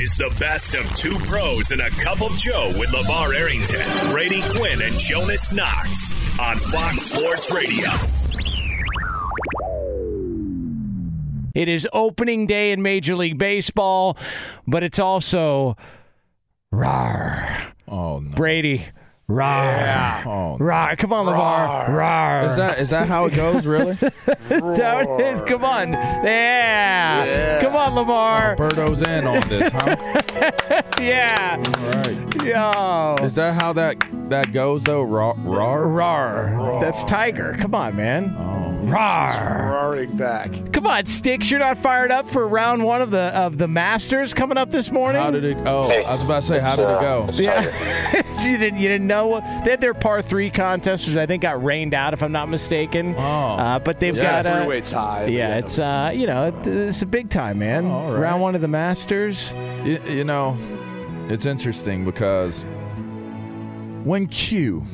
This is the best of two pros and a cup of Joe with LeVar Arrington, Brady Quinn, and Jonas Knox on Fox Sports Radio. It is opening day in Major League Baseball, but it's also rar. Oh no. Brady. Rar. Oh, no. Rar. Come on, Lamar. Rar. Is that is that how it goes? Really? That's it is. Come on. Yeah. Come on, Lamar. Birdo's in on this, huh? yeah. All right. Yo. Is that how that that goes though? Raw, raw. Rar. That's Tiger. Come on, man. Oh. Rar. Roaring back. Come on, Sticks. You're not fired up for round one of the of the Masters coming up this morning? How did it? Oh, I was about to say, how did it go? Yeah. you didn't you didn't know they had their par three contest, which I think got rained out, if I'm not mistaken. Oh. Uh, but they've Yeah, got a three-way tie. yeah, it's uh, you know, it, it's a big time, man. Oh, right. Round one of the Masters. You, you know, it's interesting because when Q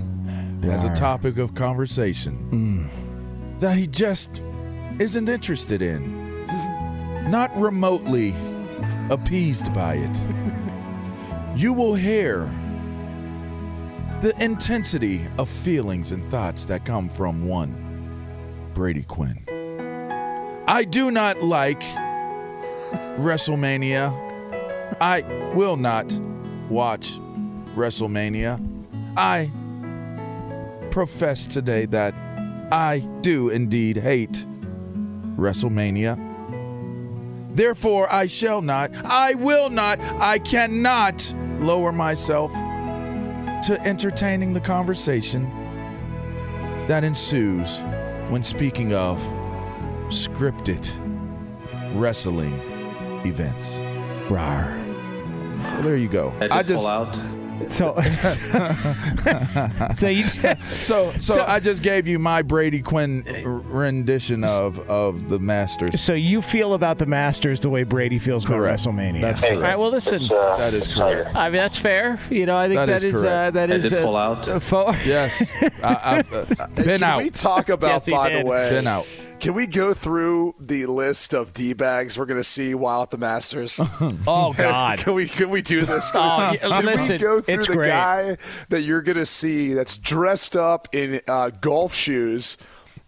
has a topic of conversation that he just isn't interested in, not remotely appeased by it, you will hear the intensity of feelings and thoughts that come from one Brady Quinn. I do not like WrestleMania. I will not watch WrestleMania. I profess today that I do indeed hate WrestleMania. Therefore, I shall not, I will not, I cannot lower myself to entertaining the conversation that ensues when speaking of scripted wrestling events. Rar. So there you go. I did pull out. So, so you So, so I just gave you my Brady Quinn rendition of of the Masters. so you feel about the Masters the way Brady feels Correct. about WrestleMania. That's correct. right. Well, listen. That is correct. I mean, that's fair. You know, I think That that is is, uh, that I is did uh, pull out. a fo- Yes, I, I've uh, been Can out. we talk about, Yes, by did. the way, Been out. Can we go through the list of d bags we're going to see while at the Masters? Oh God! can we can we do this? Oh, yeah, can listen, we go through it's the great. guy that you're going to see that's dressed up in uh, golf shoes?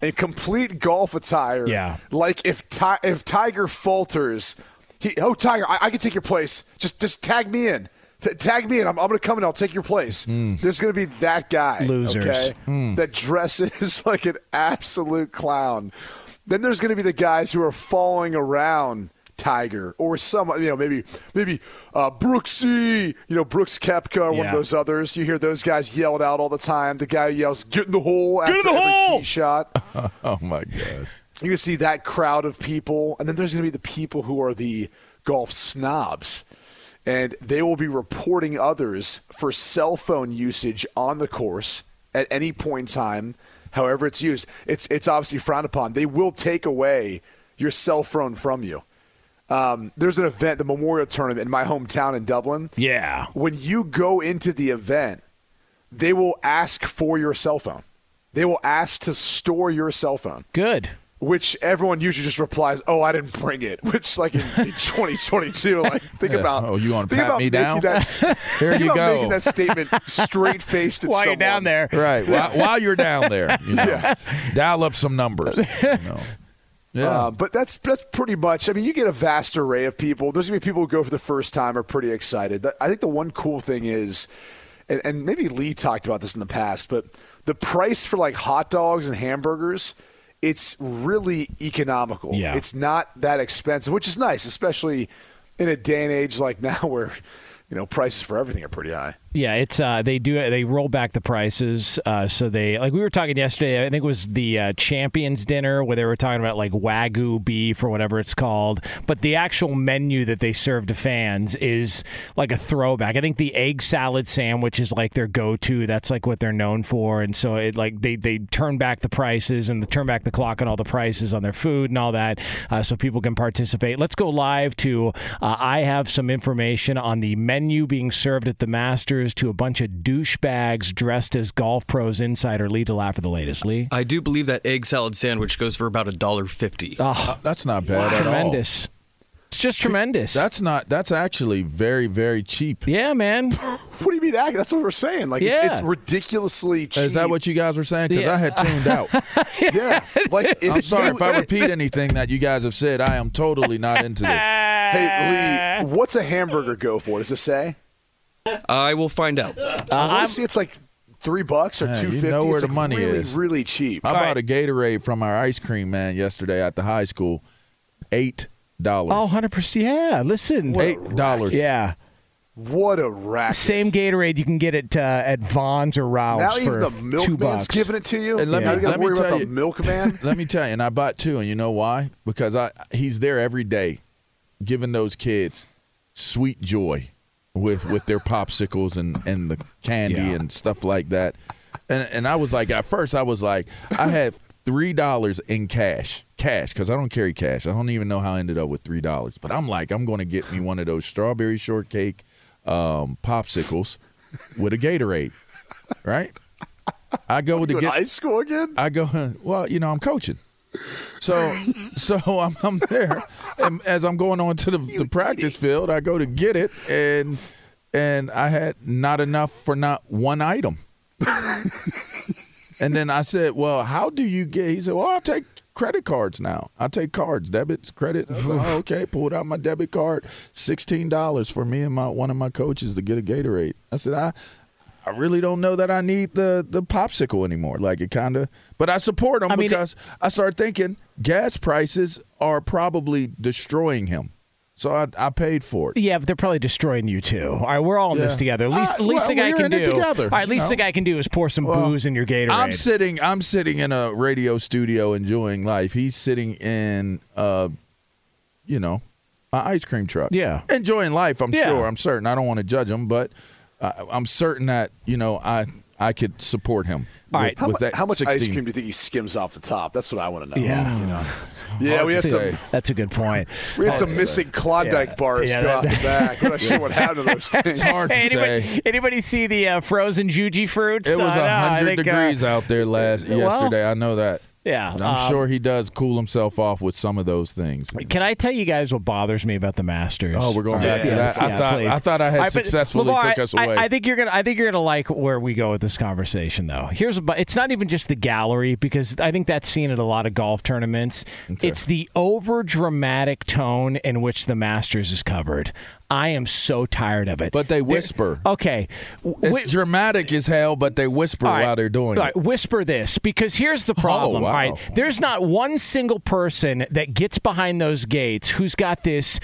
In complete golf attire, Yeah. Like if Ti- if Tiger falters, he oh Tiger, I, I can take your place. Just just tag me in. T- tag me in. I'm, I'm going to come in. I'll take your place. There's going to be that guy. Losers. Okay? That dresses like an absolute clown. Then there's going to be the guys who are following around Tiger or some, you know, maybe maybe uh, Brooksy, you know, Brooks Koepka, or one of those others. You hear those guys yelled out all the time. The guy who yells, "Get in the hole!" Get in the hole! Shot. Oh my gosh. You can see that crowd of people, and then there's gonna be the people who are the golf snobs, and they will be reporting others for cell phone usage on the course at any point in time, however it's used. It's it's obviously frowned upon. They will take away your cell phone from you. Um, there's an event, the Memorial Tournament in my hometown in Dublin. Yeah. When you go into the event, they will ask for your cell phone. They will ask to store your cell phone Good. Which everyone usually just replies, "Oh, I didn't bring it." Which, like in, in 2022, like think Yeah. about. Oh, you wanna think pat about me making down? That, Here you about go. Making that statement straight faced at While you're down there, Right. While, while you're down there, you know, Yeah. dial up some numbers. You know. Yeah. Uh, but that's that's pretty much. I mean, you get a vast array of people. There's gonna be people who go for the first time are pretty excited. I think the one cool thing is, and, and maybe Lee talked about this in the past, but the price for like hot dogs and hamburgers, it's really economical. Yeah. It's not that expensive, which is nice, especially in a day and age like now where you know prices for everything are pretty high. Yeah, it's uh, they do they roll back the prices. Uh, so they like we were talking yesterday. I think it was the uh, Champions Dinner where they were talking about like wagyu beef or whatever it's called. But the actual menu that they serve to fans is like a throwback. I think the egg salad sandwich is like their go-to. That's like what they're known for. And so it like they they turn back the prices and turn back the clock on all the prices on their food and all that, uh, so people can participate. Let's go live to. Uh, I have some information on the menu being served at the Masters to a bunch of douchebags dressed as golf pros. Insider Lee to laugh for the latest. Lee, I do believe that egg salad sandwich goes for about a dollar fifty. oh, That's not bad at all. tremendous! It's just tremendous. That's not. That's actually very, very cheap. yeah, man. What do you mean? That's what we're saying. Like it's, Yeah. it's ridiculously cheap. Is that what you guys were saying? Because Yeah. I had tuned out. Yeah. Like I'm sorry if I repeat anything that you guys have said. I am totally not into this. Hey Lee, what's a hamburger go for? Does it say? I will find out. I I'm- want to see it's like three bucks or Yeah, two you fifty. know where it's the like money really, is. Really cheap. I All bought right. a Gatorade from our ice cream man yesterday at the high school. Eight dollars. Oh, 100 percent. Yeah, listen. Eight dollars. Yeah, What a racket! same Gatorade you can get it uh, at Vons or Ralph's Now for even the two milkman's giving it to you. And let now me- you let to me tell about you- the milkman. Let me tell you, and I bought two, and you know why? Because I he's there every day, giving those kids sweet joy with with their popsicles and and the candy Yeah. and stuff like that. And and I was like, at first I was like, I had three dollars in cash, cash, because I don't carry cash. I don't even know how I ended up with three dollars. But I'm like, I'm going to get me one of those strawberry shortcake um, popsicles with a Gatorade, right? I go to You in get high school again? I go, well, you know, I'm coaching. So, so I'm, I'm there, and as I'm going on to the, the practice field, I go to get it, and and I had not enough for not one item. and then I said, "Well, how do you get?" He said, "Well, I take credit cards now. I take cards, debits, credit." Like, oh, okay, pulled out my debit card, sixteen dollars for me and my one of my coaches to get a Gatorade. I said, "I." I really don't know that I need the the popsicle anymore. Like it kind of, but I support him I mean, because I started thinking gas prices are probably destroying him. So I, I paid for it. Yeah, but they're probably destroying you too. All right, we're all in this together. At least, Uh, least well, the guy we're can in do. it together, all right, at least know? the guy can do is pour some Well, booze in your Gatorade. I'm sitting. I'm sitting in a radio studio enjoying life. He's sitting in, uh, you know, an ice cream truck. Yeah. enjoying life. I'm Yeah. sure. I'm certain. I don't want to judge him, but uh, I'm certain that you know I I could support him. All with, right. How, with that how much ice cream do you think he skims off the top? That's what I want to know. Yeah. You know? Yeah, we to had say. some. That's a good point. We had Hard some to missing Klondike Yeah. bars Yeah, go out the back. I'm not sure what happened to those things. It's hard to anybody, say. anybody see the uh, frozen Jujyfruits? It was Uh, no, I hundred uh, degrees out there last well- yesterday. I know that. Yeah, I'm um, sure he does cool himself off with some of those things. Can I tell you guys what bothers me about the Masters? Oh, we're going All back to that. I thought- please. I thought I had but successfully Lamar, took us I- away. I, think you're gonna. I think you're gonna like where we go with this conversation, though. Here's about. It's not even just the gallery because I think that's seen at a lot of golf tournaments. It's the over dramatic tone in which the Masters is covered. I am so tired of it. But they whisper. Okay, It's dramatic as hell, but they whisper right. while they're doing All it. whisper this because here's the oh, problem. Oh, wow. Right, there's not one single person that gets behind those gates who's got this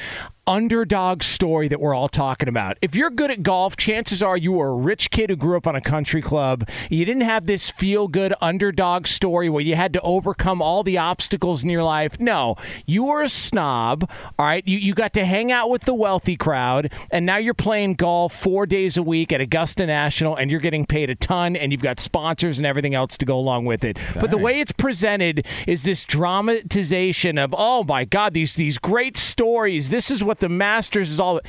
underdog story that we're all talking about. If you're good at golf, chances are you were a rich kid who grew up on a country club. You didn't have this feel good underdog story where you had to overcome all the obstacles in your life. No, you were a snob. All right, you, you got to hang out with the wealthy crowd, and now you're playing golf four days a week at Augusta National, and you're getting paid a ton, and you've got sponsors and everything else to go along with it. But the way it's presented is this dramatization of, oh my God, these these great stories. This is what the Masters is all.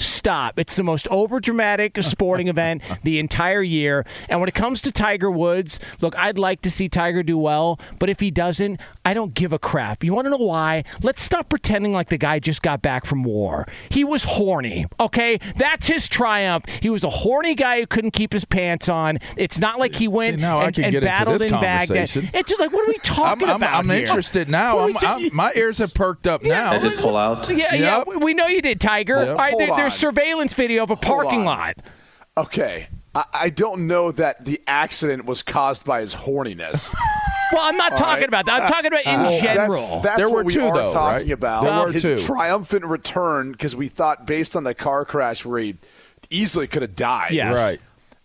Stop! It's the most overdramatic sporting event the entire year. And when it comes to Tiger Woods, look, I'd like to see Tiger do well, but if he doesn't, I don't give a crap. You want to know why? Let's stop pretending like the guy just got back from war. He was horny. Okay, that's his triumph. He was a horny guy who couldn't keep his pants on. It's not like he went See, now I and, can and get into battled this in Baghdad. conversation. It's just like, what are we talking I'm, I'm, about? I'm here? interested now. I'm, I'm, my ears have perked up now. Did pull out. Yeah, yeah, we- we know you did, Tiger. Yep. All right, there- Hold there's surveillance video of a parking lot. Okay. I, I don't know that the accident was caused by his horniness. Well, I'm not All talking right. about that. I'm talking about in uh, Well, general. That's, that's There what were we two, are though, talking right? about. There were his two. triumphant return because we thought, based on the car crash where he easily could have died. Yes. Right.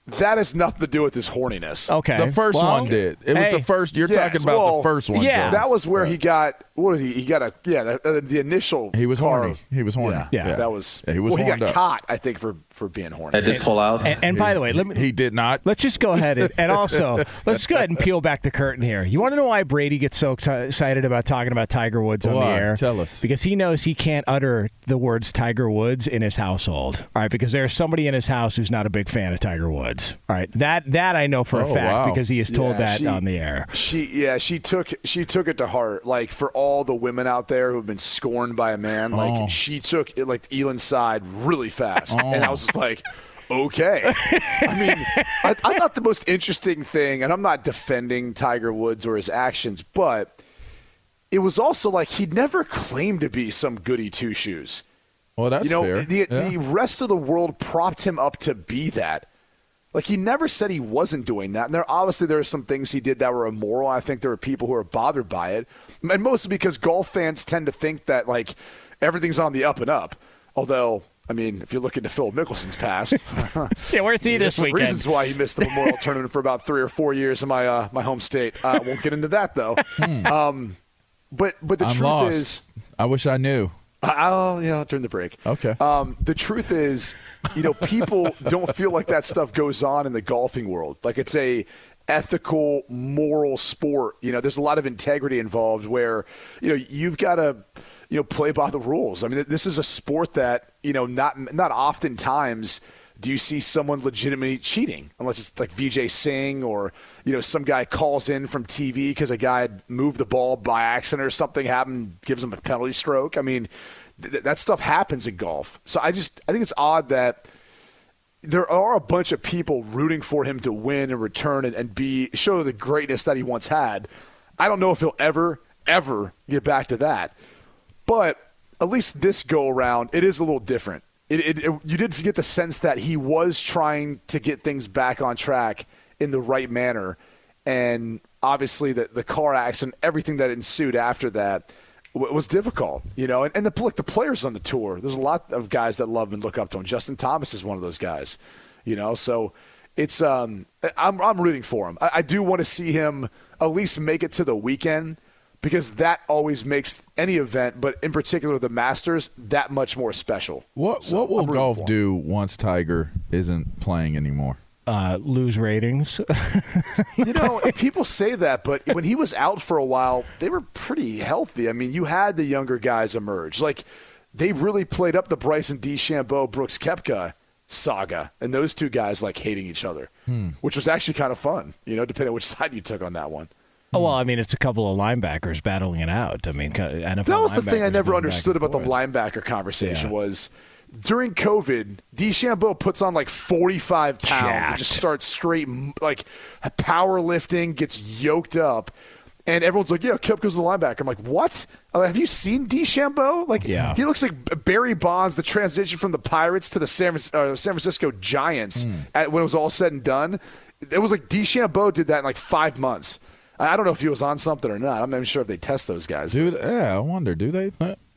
That has nothing to do with his horniness. Okay. The first Well, one did. It was hey. the first. You're Yes, talking about well, the first one. yeah. Jones. That was where he got. What did he? He got a yeah. The, uh, the initial. He was car- horny. He was horny. Yeah, Yeah. that was. Yeah, he was Well, he got up. caught. I think for for being horny. I did pull out. And, and by the way, let me. He did not. Let's just go ahead and, and also let's go ahead and peel back the curtain here. You want to know why Brady gets so exci- excited about talking about Tiger Woods on the air? Tell us. Because he knows he can't utter the words Tiger Woods in his household. All right, because there's somebody in his house who's not a big fan of Tiger Woods. All right, that that I know for a Oh, fact wow. because he has told Yeah, that she- on the air. She yeah, she took she took it to heart. Like for all the women out there who have been scorned by a man, like Oh. she took it like Elin's side really fast, oh, and I was just like. Okay. I mean, I, I thought the most interesting thing, and I'm not defending Tiger Woods or his actions, but it was also like he'd never claimed to be some goody two shoes. Well, that's you know, fair. the Yeah. the rest of the world propped him up to be that. Like he never said he wasn't doing that. And there obviously there are some things he did that were immoral. I think there are people who are bothered by it, and mostly because golf fans tend to think that like everything's on the up and up. Although, I mean, if you look into Phil Mickelson's past, Yeah, where's he this some weekend? reasons why he missed the Memorial Tournament for about three or four years in my uh, my home state. I won't get into that though. Um, but but the I'm truth lost. is. I wish I knew. I'll yeah during the break. Okay. Um, the truth is, you know, people don't feel like that stuff goes on in the golfing world. Like it's a ethical, moral sport. You know, there's a lot of integrity involved where you know you've got to you know play by the rules. I mean, this is a sport that you know not not oftentimes do you see someone legitimately cheating unless it's like Vijay Singh or you know some guy calls in from TV because a guy moved the ball by accident or something happened gives him a penalty stroke. I mean, th- that stuff happens in golf. So I just I think it's odd that there are a bunch of people rooting for him to win and return and, and be show the greatness that he once had. I don't know if he'll ever ever get back to that, but at least this go around, it is a little different. It, it, it, you did get the sense that he was trying to get things back on track in the right manner, and obviously the the car accident, everything that ensued after that w- was difficult, you know. And, and the look, the players on the tour, there's a lot of guys that love and look up to him. Justin Thomas is one of those guys, you know. So it's um, I'm I'm rooting for him. I, I do want to see him at least make it to the weekend because that always makes any event, but in particular the Masters, that much more special. What So What will golf do once Tiger isn't playing anymore? Uh, lose ratings. You know, people say that, but when he was out for a while, they were pretty healthy. I mean, you had the younger guys emerge. Like, they really played up the Bryson DeChambeau, Brooks Koepka saga, and those two guys like hating each other, Hmm. which was actually kind of fun. You know, depending on which side you took on that one. Oh, well, I mean, it's a couple of linebackers battling it out. I mean, NFL that was the thing I never understood about the linebacker conversation Yeah. was during COVID, DeChambeau puts on like 45 pounds and just starts straight like powerlifting, gets yoked up. And everyone's like, yeah, to the linebacker. I'm like, what? Uh, have you seen DeChambeau? Like, Yeah. he looks like Barry Bonds, the transition from the Pirates to the San, uh, San Francisco Giants at, when it was all said and done. It was like DeChambeau did that in like five months. I I don't know if he was on something or not. I'm not even sure if they test those guys. Do they? Yeah, I wonder. Do they?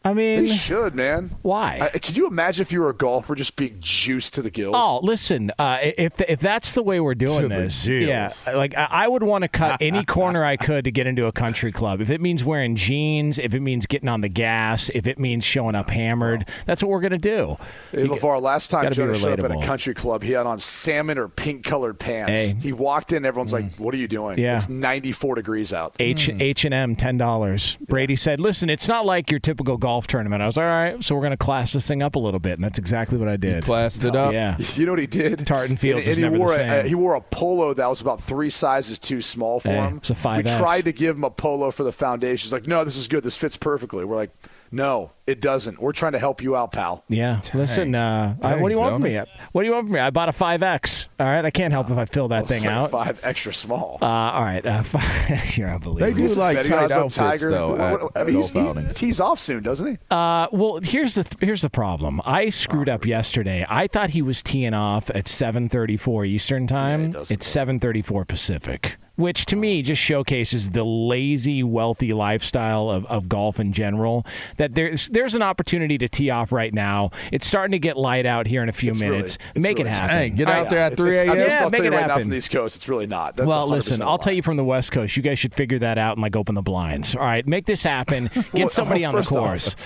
I mean, They should, man. Why? I, could you imagine if you were a golfer just being juiced to the gills? Oh, listen. Uh, if if that's the way we're doing To this, gills. yeah, like I, I would want to cut any corner I could to get into a country club. If it means wearing jeans, if it means getting on the gas, if it means showing up hammered, that's what we're gonna do. Hey, LeVar, last time gotta be Jonah showed up at a country club, he had on salmon or pink colored pants. Hey. He walked in, everyone's like, What are you doing? Yeah. It's 94 degrees out. H H and M ten dollars. Brady said, "Listen, it's not like your typical golf tournament." I was all right, so we're gonna class this thing up a little bit, and that's exactly what I did. Classed it up. Yeah, You know what he did? Tartan Fields and, is and he never the wore same. A, he wore a polo that was about three sizes too small for Hey, him. it's a 5X. We tried to give him a polo for the foundation. He's like, "No, this is good. This fits perfectly." We're like, "No, it doesn't. We're trying to help you out, pal." yeah. Listen, uh, I- Dang, what do you want from me? What do you want from me? I bought a five X. All right, I can't help if I fill that It's thing out. five extra small. Uh, all right, uh, five, you're unbelievable. They do like Betting tight outfits Tiger. though. What- At, I mean, he's, golf he tees off soon, doesn't he? Uh, well, here's the here's the problem. I screwed up yesterday. I thought he was teeing off at 7:34 Eastern time. doesn't, it's 7:34 Pacific, which to me just showcases the lazy, wealthy lifestyle of, of golf in general. That there's there's an opportunity to tee off right now. It's starting to get light out here in a few It's minutes. it's Make really it happen. Hey, get out right. there at 3 it's- I'm just, Yeah, I'll make tell you it right now happen. from the East Coast, it's really not. That's well, listen, I'll tell you from the West Coast. You guys should figure that out and like open the blinds. All right, make this happen. Get Well, somebody on the first off, course.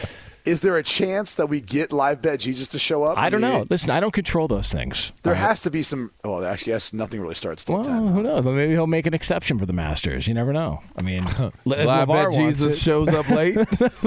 Is there a chance that we get live bet Jesus to show up? I don't mean, know. Listen, I don't control those things. There has to be some. Well, actually, yes, nothing really starts till Well, 10. who knows? But maybe he'll make an exception for the Masters. You never know. I mean, Live LeVar bet Jesus it. shows up late. if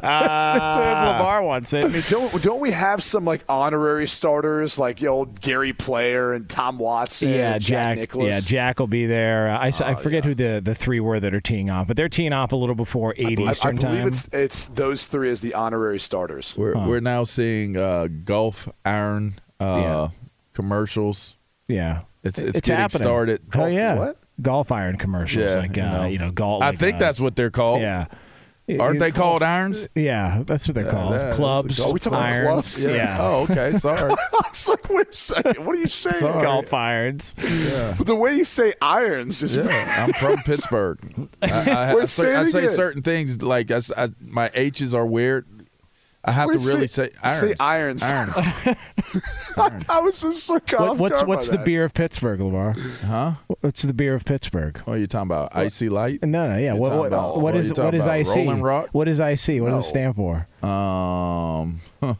LeVar wants it. I mean, don't don't we have some like honorary starters like you know, Gary Player and Tom Watson? yeah, and Jack, Jack. Nicklaus. Yeah, Jack will be there. I oh, forget who the, the three were that are teeing off, but they're teeing off a little before eight I, I Eastern believe time. it's it's those three as the honorary starters. We're we're now seeing uh, golf iron uh, Yeah. commercials. yeah, It's It- it's, getting happening. started. Oh yeah, what? golf iron commercials, Yeah, like you uh, know. you know, golf. I like, think uh, that's what they're called. Yeah. Aren't You- they called irons? Yeah, that's what they're called. that- Clubs, that's a golf- Are we talking irons. clubs? Yeah. Oh, okay. Sorry. I was like, wait a second, what are you saying? Sorry. Golf irons. But the way you say irons is Yeah, I'm from Pittsburgh. I, I, I, Wait, say, say I say certain things like I, s- I- my H's are weird. I have Wait, to really say, say- irons. say irons. Irons. I was just so caught What, off what's by what's the that. beer of Pittsburgh, Lamar? huh? What's the beer of Pittsburgh? What are you talking about? IC Light? No, no, yeah. You're What, talking what, about- what what are is you what talking is about? IC? Rolling Rock? What is IC? What does it stand for? Um,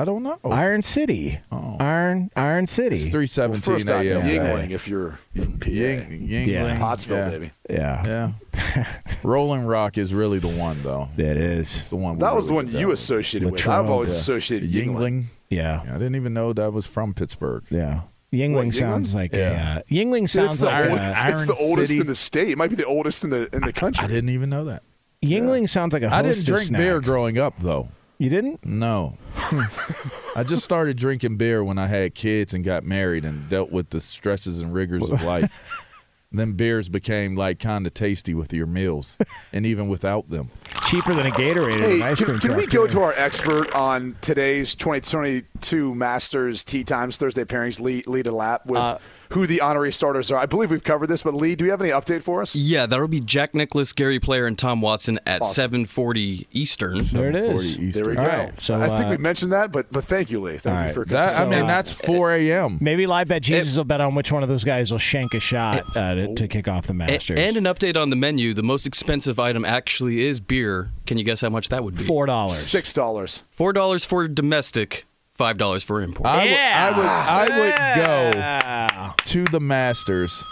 I don't know. Iron City. Iron Iron City. It's three Well, seventeen first out a.m. Yuengling if you're in PA. Ying, Yuengling, Yeah. Pottsville, yeah. baby. Yeah, Yeah. Rolling Rock is really the one, though. it It's the one. That was the one you down associated with. Latrobe, I've always associated Yuengling. Yuengling. Yeah, I didn't even know that was from Pittsburgh. yeah. Yuengling What, Yuengling? sounds like Yeah. a, uh, Yuengling sounds it's the, like old, a, it's, it's the oldest City. in the state. It might be the oldest in the in the country. I didn't even know that. Yuengling sounds like a I didn't drink snack. beer growing up, though. You didn't? No. I just started drinking beer when I had kids and got married and dealt with the stresses and rigors of life. then beers became like kind of tasty with your meals and even without them. Cheaper than a Gatorade at Hey, an ice can, cream can we go to our expert on today's 2022 Masters Tee Times Thursday pairings, Lee, Lee lap with Uh, who the honorary starters are? I believe we've covered this, but Lee, do you have any update for us? Yeah, that'll be Jack Nicklaus, Gary Player, and Tom Watson at Awesome. 7:40 Eastern. There it is. Eastern. There we go. right, so, I think uh, we mentioned that, but but thank you, Lee. Thank all you right. for That, I So, mean, uh, that's 4 a.m. Maybe live bet Jesus will bet on which one of those guys will shank a shot uh, to, to kick off the A- Masters. and an update on the menu. The most expensive item actually is beer. Can you guess how much that would be? Four dollars. six dollars. Four dollars for domestic, five dollars for import. I would- Yeah. I would, I would go to the Masters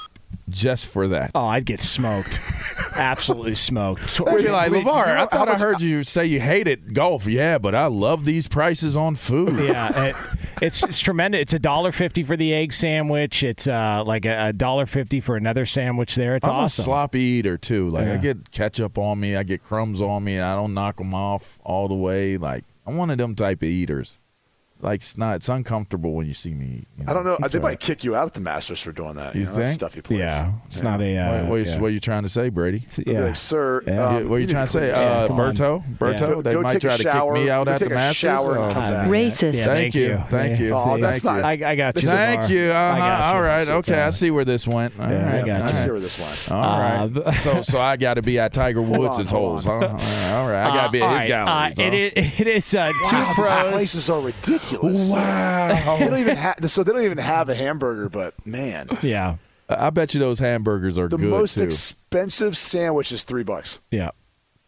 just for that. Oh, I'd get smoked. Absolutely smoked. They'd be like, LeVar, I thought I heard you say you hated golf. Yeah, but I love these prices on food. yeah, it, it's it's tremendous. It's a dollar fifty for the egg sandwich. It's uh like a dollar fifty for another sandwich there. It's I'm awesome. a sloppy eater too. Like I get ketchup on me, I get crumbs on me, and I don't knock them off all the way. Like I'm one of them type of eaters. Like it's not, it's uncomfortable when you see me eat. you I don't know. They might kick you out at the Masters for doing that. You know, think? stuff he plays. yeah, it's not a. Uh, What, what, yeah. what are you trying to say, Brady? Yeah. like, sir, Yeah. um, Yeah, what are you need trying to say, uh, on. Berto? Berto? Yeah. They Go might try a to kick me out at the Masters. shower and Oh, come back. Racist. Yeah, Thank thank you. you. Thank you. Oh, Thank that's you. not- I, I got you. Thank you. I Uh-huh. got you. All right. Okay. I see where this went. I right. got I you. see where this went. All right. Uh, so so I got to be at Tiger Woods' on, holes, huh? All right. All right. I got to be Uh, at his right, galleries. uh, it is. It is two pros. places are ridiculous. Wow. They don't even have. So they don't even have a hamburger. But man, Yeah, I bet you those hamburgers are the good most too. expensive sandwich is three bucks. yeah.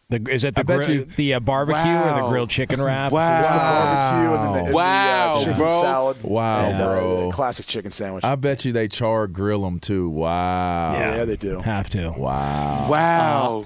The, is it the I you- the uh, barbecue or the grilled chicken wrap? Wow. It's the barbecue and then the, and the, Wow, uh, chicken bro. salad. Wow, and, uh, bro. the classic chicken sandwich. I bet you they char grill them too. Wow. yeah, they do. Have to. Wow. Wow.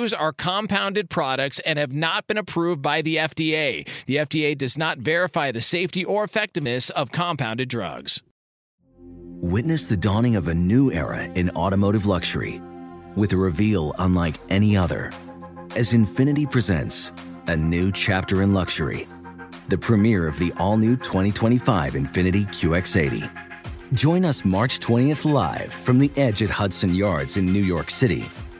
are compounded products and have not been approved by the FDA. The FDA does not verify the safety or effectiveness of compounded drugs. Witness the dawning of a new era in automotive luxury with a reveal unlike any other as Infiniti presents a new chapter in luxury, the premiere of the all new 2025 Infiniti QX80. Join us March 20th live from the edge at Hudson Yards in New York City,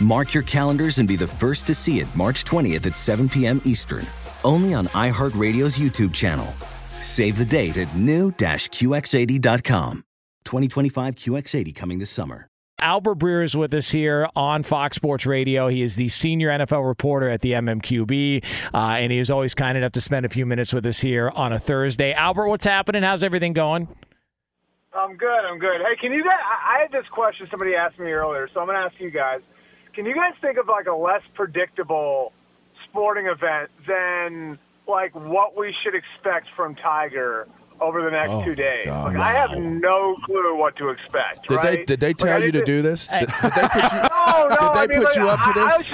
Mark your calendars and be the first to see it March 20th at 7 p.m. Eastern, only on iHeartRadio's YouTube channel. Save the date at new-QX80.com. 2025 QX80 coming this summer. Albert Breer is with us here on Fox Sports Radio. He is the senior NFL reporter at the MMQB, uh, and he is always kind enough to spend a few minutes with us here on a Thursday. Albert, what's happening? How's everything going? I'm good. I'm good. Hey, can you guys? I I had this question somebody asked me earlier, so I'm going to ask you guys. Can you guys think of like a less predictable sporting event than like what we should expect from Tiger over the next Oh, two days? God. like, I have no clue what to expect. Did they did they Like, tell you to do this? Did, did they put you, no, no. did they I mean, put like, you up to I- I this?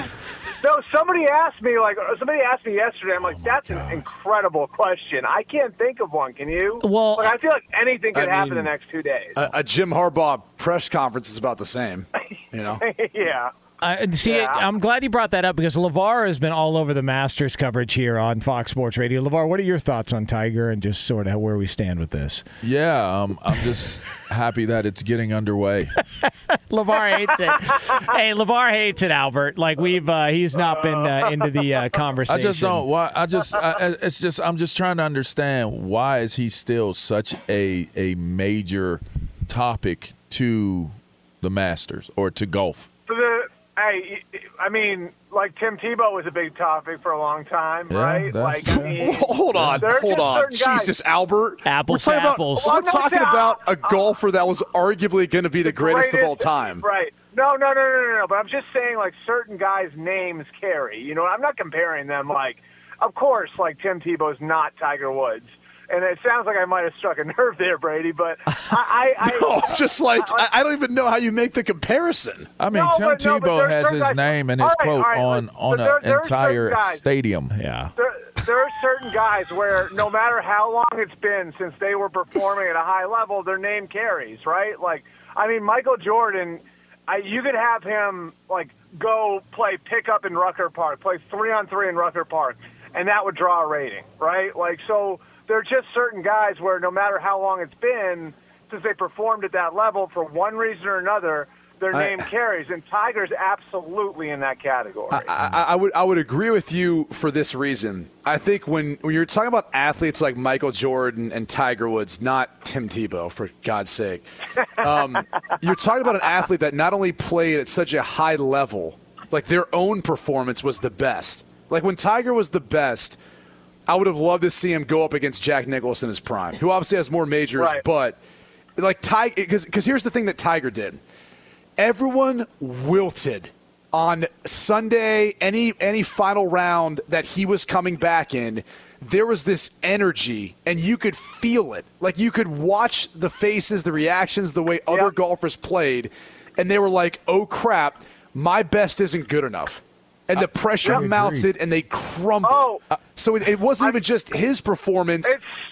no, somebody asked me like somebody asked me yesterday. I'm Oh like, that's an incredible question. I can't think of one. Can you? Well, like, I feel like anything could I happen mean, in the next two days. A, a Jim Harbaugh press conference is about the same. You know. yeah. Uh, see, Yeah. I'm glad you brought that up because LeVar has been all over the Masters coverage here on Fox Sports Radio. LeVar, what are your thoughts on Tiger and just sort of where we stand with this? Yeah, um, I'm just happy that it's getting underway. LeVar hates it. hey, LeVar hates it, Albert. Like we've, uh, he's not been uh, into the uh, conversation. I just don't. Why? I just. I, I- it's just. I'm just trying to understand why is he still such a a major topic to the Masters or to golf? For the hey, I mean, like Tim Tebow was a big topic for a long time, Yeah, right? that's- Like, I mean, hold on, hold on. Jesus, Albert. Apples we're to talking apples. About, oh, we're Well, talking no, about a uh, golfer that was arguably going to be the greatest, of all time. Right. No, no, no, no, no, no. But I'm just saying, like, certain guys' names carry. You know, I'm not comparing them. Like, of course, like Tim Tebow's not Tiger Woods. And it sounds like I might have struck a nerve there, Brady. But I, I, I No, I'm just like I, I don't even know how you make the comparison. I mean, No, Tim but- no, Tebow there- has his guys- name and his right, quote all right, on but on an there entire guys- stadium. Yeah. there, there are certain guys where no matter how long it's been since they were performing at a high level, their name carries, right? Like, I mean, Michael Jordan, I, you could have him like go play pickup in Rucker Park, play three on three in Rucker Park, and that would draw a rating, right? Like, so there are just certain guys where no matter how long it's been since they performed at that level, for one reason or another, their I- name carries, and Tiger's absolutely in that category. I, I, I would I would agree with you for this reason. I think when, when you're talking about athletes like Michael Jordan and Tiger Woods, not Tim Tebow, for God's sake, um, you're talking about an athlete that not only played at such a high level, like their own performance was the best. Like when Tiger was the best, I would have loved to see him go up against Jack Nicklaus in his prime, who obviously has more majors, Right. but like Tiger, because here's the thing that Tiger did everyone wilted on Sunday, any any final round that he was coming back in, there was this energy and you could feel it. Like you could watch the faces, the reactions, the way other golfers played, and they were like, "Oh crap, my best isn't good enough." And the pressure I mounted agree. and they crumbled. Oh. Uh, so it, it wasn't even just his performance,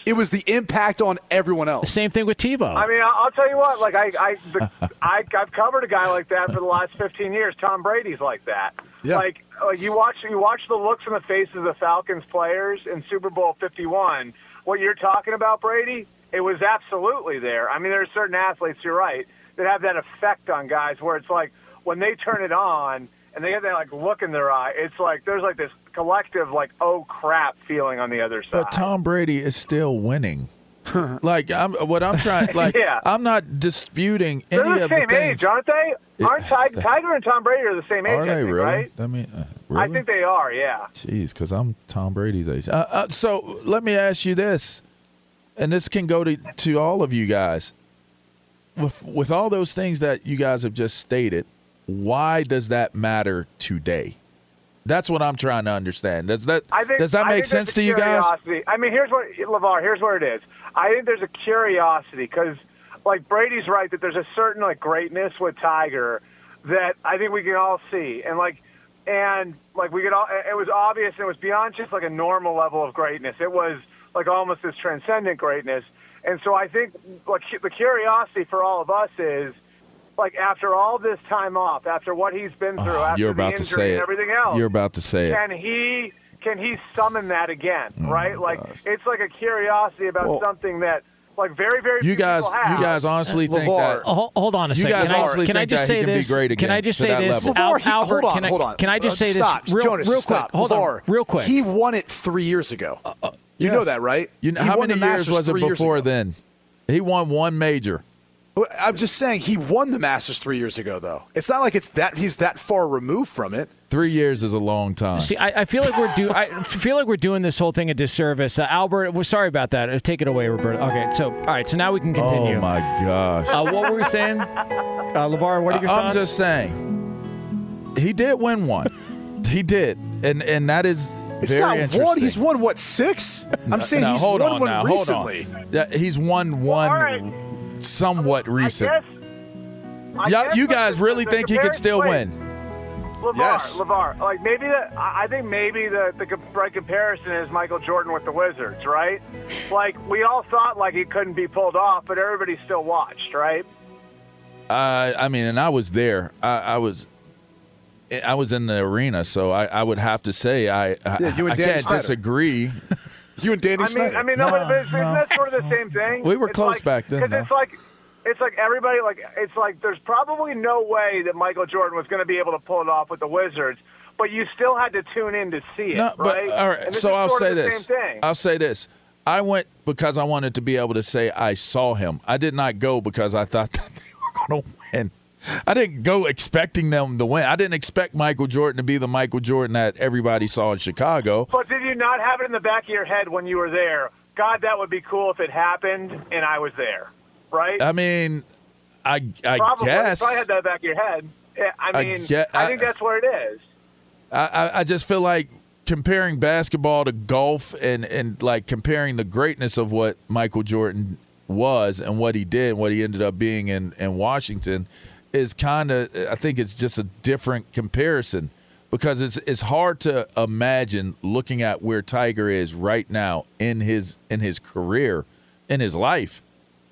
it was the impact on everyone else. Same thing with Tebow. I mean, I'll, I'll tell you what. Like I, I, the, I, I've covered a guy like that for the last 15 years. Tom Brady's like that. Yeah. Like, like you watch, you watch the looks on the faces of the Falcons players in Super Bowl 51. What you're talking about, Brady, it was absolutely there. I mean, there are certain athletes. You're right that have that effect on guys where it's like when they turn it on and they have that like look in their eye. It's like there's like this collective like oh crap feeling on the other side. But Tom Brady is still winning. like I'm, what I'm trying, like Yeah. I'm not disputing They're any the of the same things. age, aren't they? Aren't Tiger, Tiger and Tom Brady are the same age? Are I they think, really? Right? I mean, uh, I think they are. Yeah. Jeez, because I'm Tom Brady's age. Uh, uh, so let me ask you this, and this can go to to all of you guys. With with all those things that you guys have just stated, why does that matter today? That's what I'm trying to understand. Does that I think, does that make sense to you guys? I mean, here's what Levar. Here's what it is. I think there's a curiosity because, like Brady's right that there's a certain like greatness with Tiger that I think we can all see, and like, and like we could all. It was obvious. and It was beyond just like a normal level of greatness. It was like almost this transcendent greatness. And so I think like the curiosity for all of us is like after all this time off, after what he's been ah, through, after You're the about to injury say and it. everything else, You're about to say it. can he can he summon that again? Oh right? Like it's like a curiosity about Well- something that like very very You few guys, people have. you guys honestly think that Oh, hold, hold on a second. you guys can I, honestly can I think just that say he can this? be great again Can I just say this? level? Al- LeVar, he- Albert, hold on, can I, hold on. Can I just Uh, say stop. this real, Jonas, real stop. quick? Hold LeVar, on, real quick. He won it three years ago. Uh, uh, you know that, right? You know, how many years was it before then? He won one major. Well, I'm just saying he won the Masters three years ago, though. It's not like it's that he's that far removed from it. Three years is a long time. See, I, I feel like we're do. I feel like we're doing this whole thing a disservice. Uh, Albert, we're sorry about that. Uh, Take it away, Roberto. Okay, so all right, so now we can continue. Oh my gosh. Uh, what were we saying, uh, LaVar? What are your I'm just saying, he did win one. he did, and and that is It's very not interesting. one. He's won what six? I'm saying Now, he's hold won on one now, recently. Hold on. Yeah, he's won one somewhat recent. I Yeah, guess you guys the- really the think he could still wait. win? LaVar, Yes. LaVar. Like maybe the I I think maybe the the right comparison is Michael Jordan with the Wizards, right? Like we all thought like he couldn't be pulled off, but everybody still watched, right? Uh, I mean, and I was there. I, I was. I was in the arena, so I, I would have to say I I, Yeah, you and I can't disagree. You and Danny I mean, Snyder. I mean, no, but isn't that sort of the same thing? We were It's close like- back then, 'cause though. it's like, it's like everybody like it's like there's probably no way that Michael Jordan was going to be able to pull it off with the Wizards, but you still had to tune in to see it, No, right? all And right. this So I'll say this. I'll say this. I went because I wanted to be able to say I saw him. I did not go because I thought that they were going to win. I didn't go expecting them to win. I didn't expect Michael Jordan to be the Michael Jordan that everybody saw in Chicago. But did you not have it in the back of your head when you were there? God, that would be cool if it happened and I was there, right? I mean, I I probably, guess probably had that back of your head. I I mean, get- I, I- think that's what it is. I, I, I just feel like comparing basketball to golf and, and like comparing the greatness of what Michael Jordan was and what he did and what he ended up being in, in Washington is kind of I think it's just a different comparison because it's it's hard to imagine looking at where Tiger is right now in his in his career in his life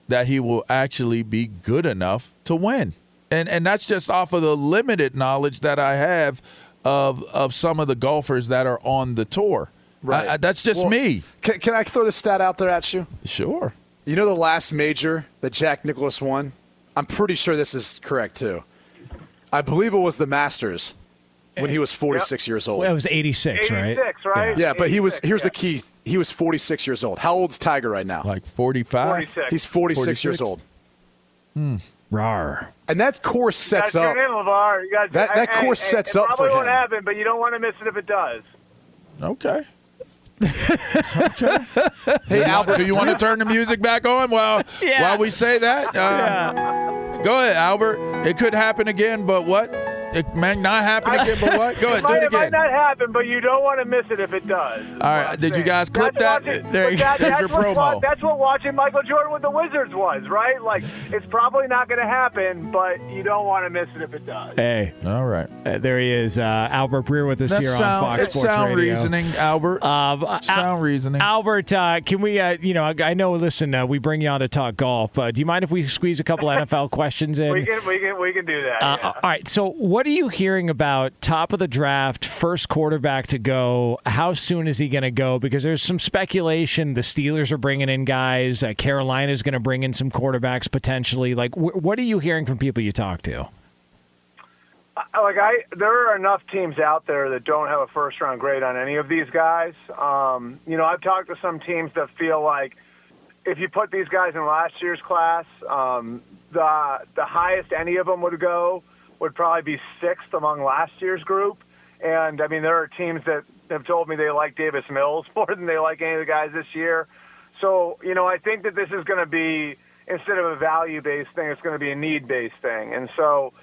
that he will actually be good enough to win. And and that's just off of the limited knowledge that I have of of some of the golfers that are on the tour. I- I- that's just Well, me. Can, can I throw this stat out there at you? Sure. You know the last major that Jack Nicklaus won? I'm pretty sure this is correct too. I believe it was the Masters when he was 46 years old. Well, it was 86, right? 86, right? Yeah, but he was. Here's yeah. the key. He was 46 years old. How old's Tiger right now? Like 45. 46. He's 46, years old. Hmm. Rar. And that course sets you up. gotta tune in, LaVar. You gotta- That- that and- course and- sets it up for him. probably won't happen, but you don't want to miss it if it does. Okay. Okay. Hey, Albert, do you want to turn the music back on while Yeah. while we say that? Uh, Go ahead, Albert. It could happen again, but what? It may not happen again, but what? Go ahead, it do might, it might not happen, but you don't want to miss it if it does. All right, did you guys clip That's that? watching- There you that- go. There's that's your what promo. wa- That's what watching Michael Jordan with the Wizards was, right? Like, it's probably not going to happen, but you don't want to miss it if it does. Hey. All right. Uh, there he is, uh, Albert Breer with us That's here sound, on Fox it's Sports sound Radio. reasoning, Albert. Um, uh, sound reasoning. Albert, uh, can we, uh, you know, I, I know, listen, uh, we bring you on to talk golf. Uh, do you mind if we squeeze a couple NFL questions in? We can, we can, we can do that. Uh, yeah. All right. So, what are you hearing about top of the draft, first quarterback to go? How soon is he going to go? Because there's some speculation the Steelers are bringing in guys. Uh, is going to bring in some quarterbacks potentially. Like, wh- what are you hearing from people you talk to? Like I, there are enough teams out there that don't have a first round grade on any of these guys. Um, you know, I've talked to some teams that feel like if you put these guys in last year's class, um, the the highest any of them would go would probably be sixth among last year's group. And I mean, there are teams that have told me they like Davis Mills more than they like any of the guys this year. So, you know, I think that this is going to be instead of a value based thing, it's going to be a need based thing. And so,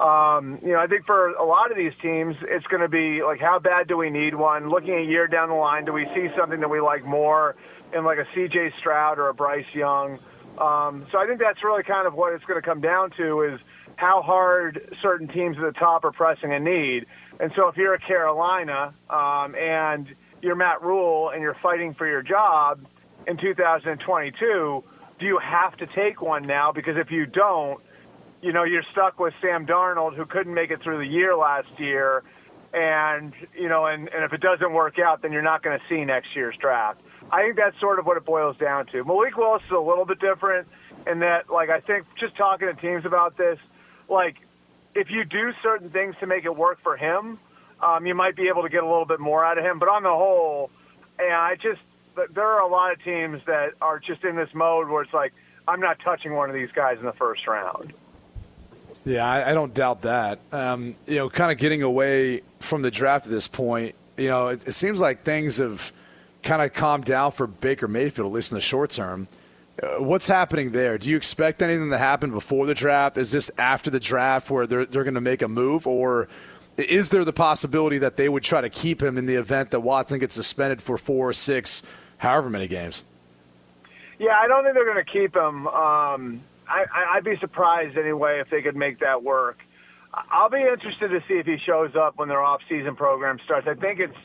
Um, you know, I think for a lot of these teams, it's going to be like, how bad do we need one? Looking a year down the line, do we see something that we like more in like a C.J. Stroud or a Bryce Young? Um, so I think that's really kind of what it's going to come down to is how hard certain teams at the top are pressing a need. And so if you're a Carolina um, and you're Matt Rhule and you're fighting for your job in 2022, do you have to take one now? Because if you don't, you know, you're stuck with Sam Darnold, who couldn't make it through the year last year. And, you know, and, and if it doesn't work out, then you're not going to see next year's draft. I think that's sort of what it boils down to. Malik Willis is a little bit different in that, like, I think just talking to teams about this, like, if you do certain things to make it work for him, um, you might be able to get a little bit more out of him. But on the whole, and I just, there are a lot of teams that are just in this mode where it's like, I'm not touching one of these guys in the first round. Yeah, I, I don't doubt that. Um, you know, kind of getting away from the draft at this point, you know, it, it seems like things have kind of calmed down for Baker Mayfield, at least in the short term. Uh, what's happening there? Do you expect anything to happen before the draft? Is this after the draft where they're, they're going to make a move? Or is there the possibility that they would try to keep him in the event that Watson gets suspended for four or six, however many games? Yeah, I don't think they're going to keep him. Um, I, I'd be surprised anyway if they could make that work. I'll be interested to see if he shows up when their off-season program starts. I think it's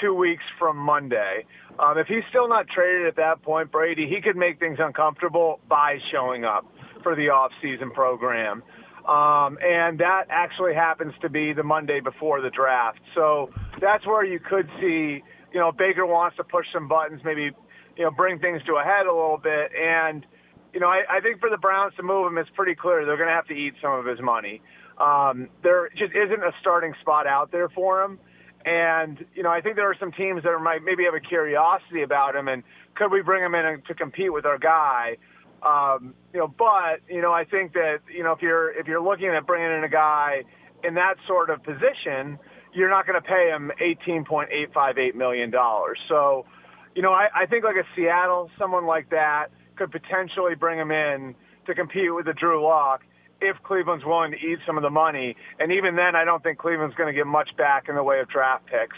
two weeks from Monday. Um, if he's still not traded at that point, Brady, he could make things uncomfortable by showing up for the off-season program. Um, and that actually happens to be the Monday before the draft. So that's where you could see, you know, Baker wants to push some buttons, maybe, you know, bring things to a head a little bit. And, you know, I, I think for the Browns to move him, it's pretty clear they're going to have to eat some of his money. Um, there just isn't a starting spot out there for him. And, you know, I think there are some teams that might maybe have a curiosity about him and could we bring him in to compete with our guy? Um, you know, but, you know, I think that, you know, if you're, if you're looking at bringing in a guy in that sort of position, you're not going to pay him $18.858 million. So, you know, I, I think like a Seattle, someone like that, could potentially bring him in to compete with the Drew Lock if Cleveland's willing to eat some of the money. And even then, I don't think Cleveland's going to get much back in the way of draft picks.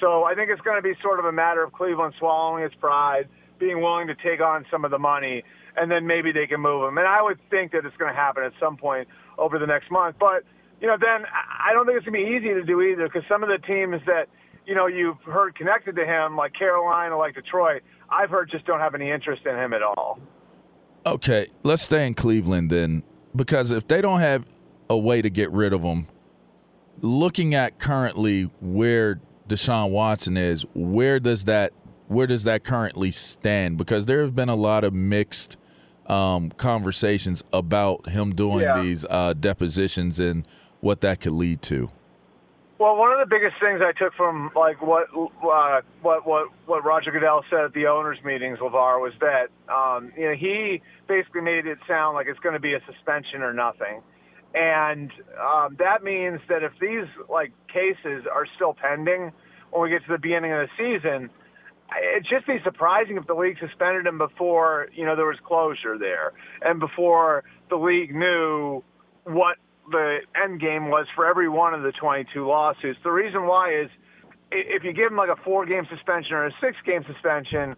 So I think it's going to be sort of a matter of Cleveland swallowing its pride, being willing to take on some of the money, and then maybe they can move him. And I would think that it's going to happen at some point over the next month. But, you know, then I don't think it's going to be easy to do either because some of the teams that, you know, you've heard connected to him, like Carolina, like Detroit, I've heard just don't have any interest in him at all. Okay, let's stay in Cleveland then, because if they don't have a way to get rid of him, looking at currently where Deshaun Watson is, where does that where does that currently stand? Because there have been a lot of mixed um, conversations about him doing Yeah. these uh, depositions and what that could lead to. Well, one of the biggest things I took from like what uh, what what what Roger Goodell said at the owners' meetings, LaVar, was that um, you know he basically made it sound like it's going to be a suspension or nothing, and um, that means that if these like cases are still pending when we get to the beginning of the season, it'd just be surprising if the league suspended him before you know there was closure there and before the league knew what the end game was for every one of the 22 lawsuits. The reason why is if you give him like a four game suspension or a six game suspension,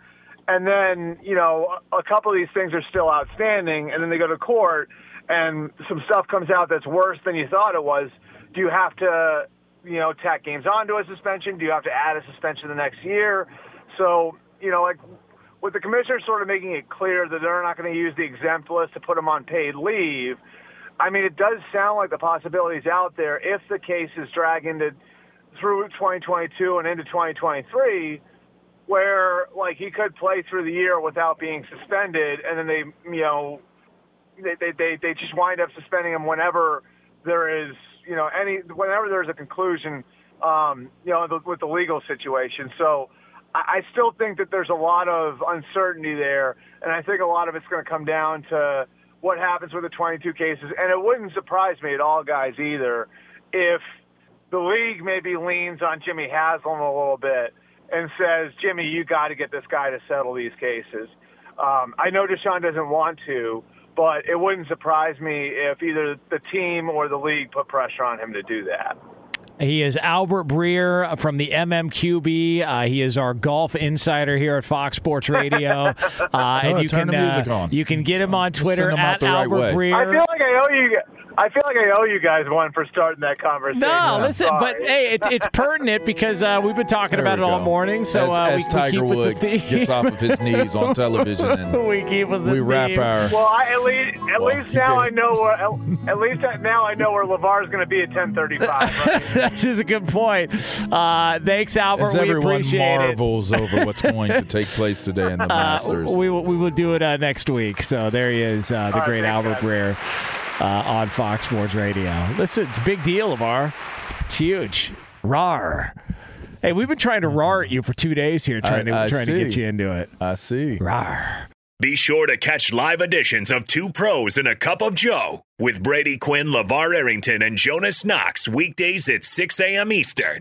and then you know a couple of these things are still outstanding, and then they go to court, and some stuff comes out that's worse than you thought it was. Do you have to, you know, tack games onto a suspension? Do you have to add a suspension the next year? So you know, like with the commissioner sort of making it clear that they're not going to use the exempt list to put him on paid leave. I mean, it does sound like the possibilities out there if the case is dragged into through 2022 and into 2023, where like he could play through the year without being suspended, and then they, you know, they they they, they just wind up suspending him whenever there is, you know, any whenever there's a conclusion, um, you know, the, with the legal situation. So. I I still think that there's a lot of uncertainty there, and I think a lot of it's going to come down to what happens with the 22 cases. And it wouldn't surprise me at all, guys, either, if the league maybe leans on Jimmy Haslam a little bit and says, Jimmy, you got to get this guy to settle these cases. Um, I know Deshaun doesn't want to, but it wouldn't surprise me if either the team or the league put pressure on him to do that. He is Albert Breer from the MMQB. Uh, he is our golf insider here at Fox Sports Radio. Uh, Oh, and you turn can, the music uh, on. You can get him on Twitter him at the right Albert way. Breer. I feel like I owe you. I feel like I owe you guys one for starting that conversation. No, I'm listen, but hey, it's it's pertinent because uh, we've been talking There about it we all go. morning. So as, uh, as we, we Tiger keep with Woods the theme. gets off of his knees on television and we keep with the we wrap theme. our Well, I, at least at Well, least now did. I know where at, at least now I know where LaVar is going to be at 10:35. Right? that is a good point. Uh, thanks, Albert. as we everyone appreciate it. marvels over what's going to take place today in the Uh, Masters. we will we will do it uh, next week. So there he is, uh, the All right, great thanks, Albert guys. Breer uh, on Fox Sports Radio. Listen, it's a big deal, LaVar. It's huge. Rar. Hey, we've been trying to rar at you for two days here, trying, to, I trying to get you into it. I see. Rar. Be sure to catch live editions of Two Pros and a Cup of Joe with Brady Quinn, LaVar Arrington, and Jonas Knox weekdays at 6 a.m. Eastern,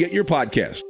get your podcasts.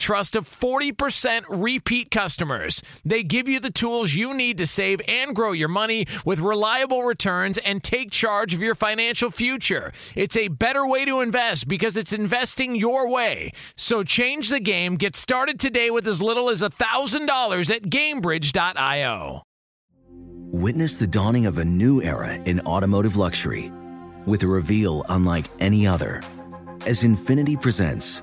trust of 40% repeat customers. They give you the tools you need to save and grow your money with reliable returns and take charge of your financial future. It's a better way to invest because it's investing your way. So change the game. Get started today with as little as $1,000 at gamebridge.io. Witness the dawning of a new era in automotive luxury with a reveal unlike any other as Infiniti presents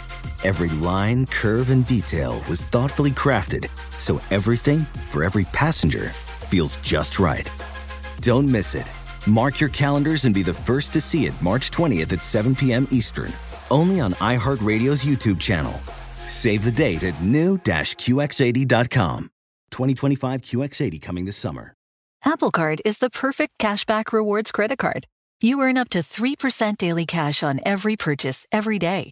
Every line, curve, and detail was thoughtfully crafted so everything for every passenger feels just right. Don't miss it. Mark your calendars and be the first to see it March 20th at 7 p.m. Eastern, only on iHeartRadio's YouTube channel. Save the date at new-QX80.com. 2025 QX80 coming this summer. Apple Card is the perfect cashback rewards credit card. You earn up to 3% daily cash on every purchase every day.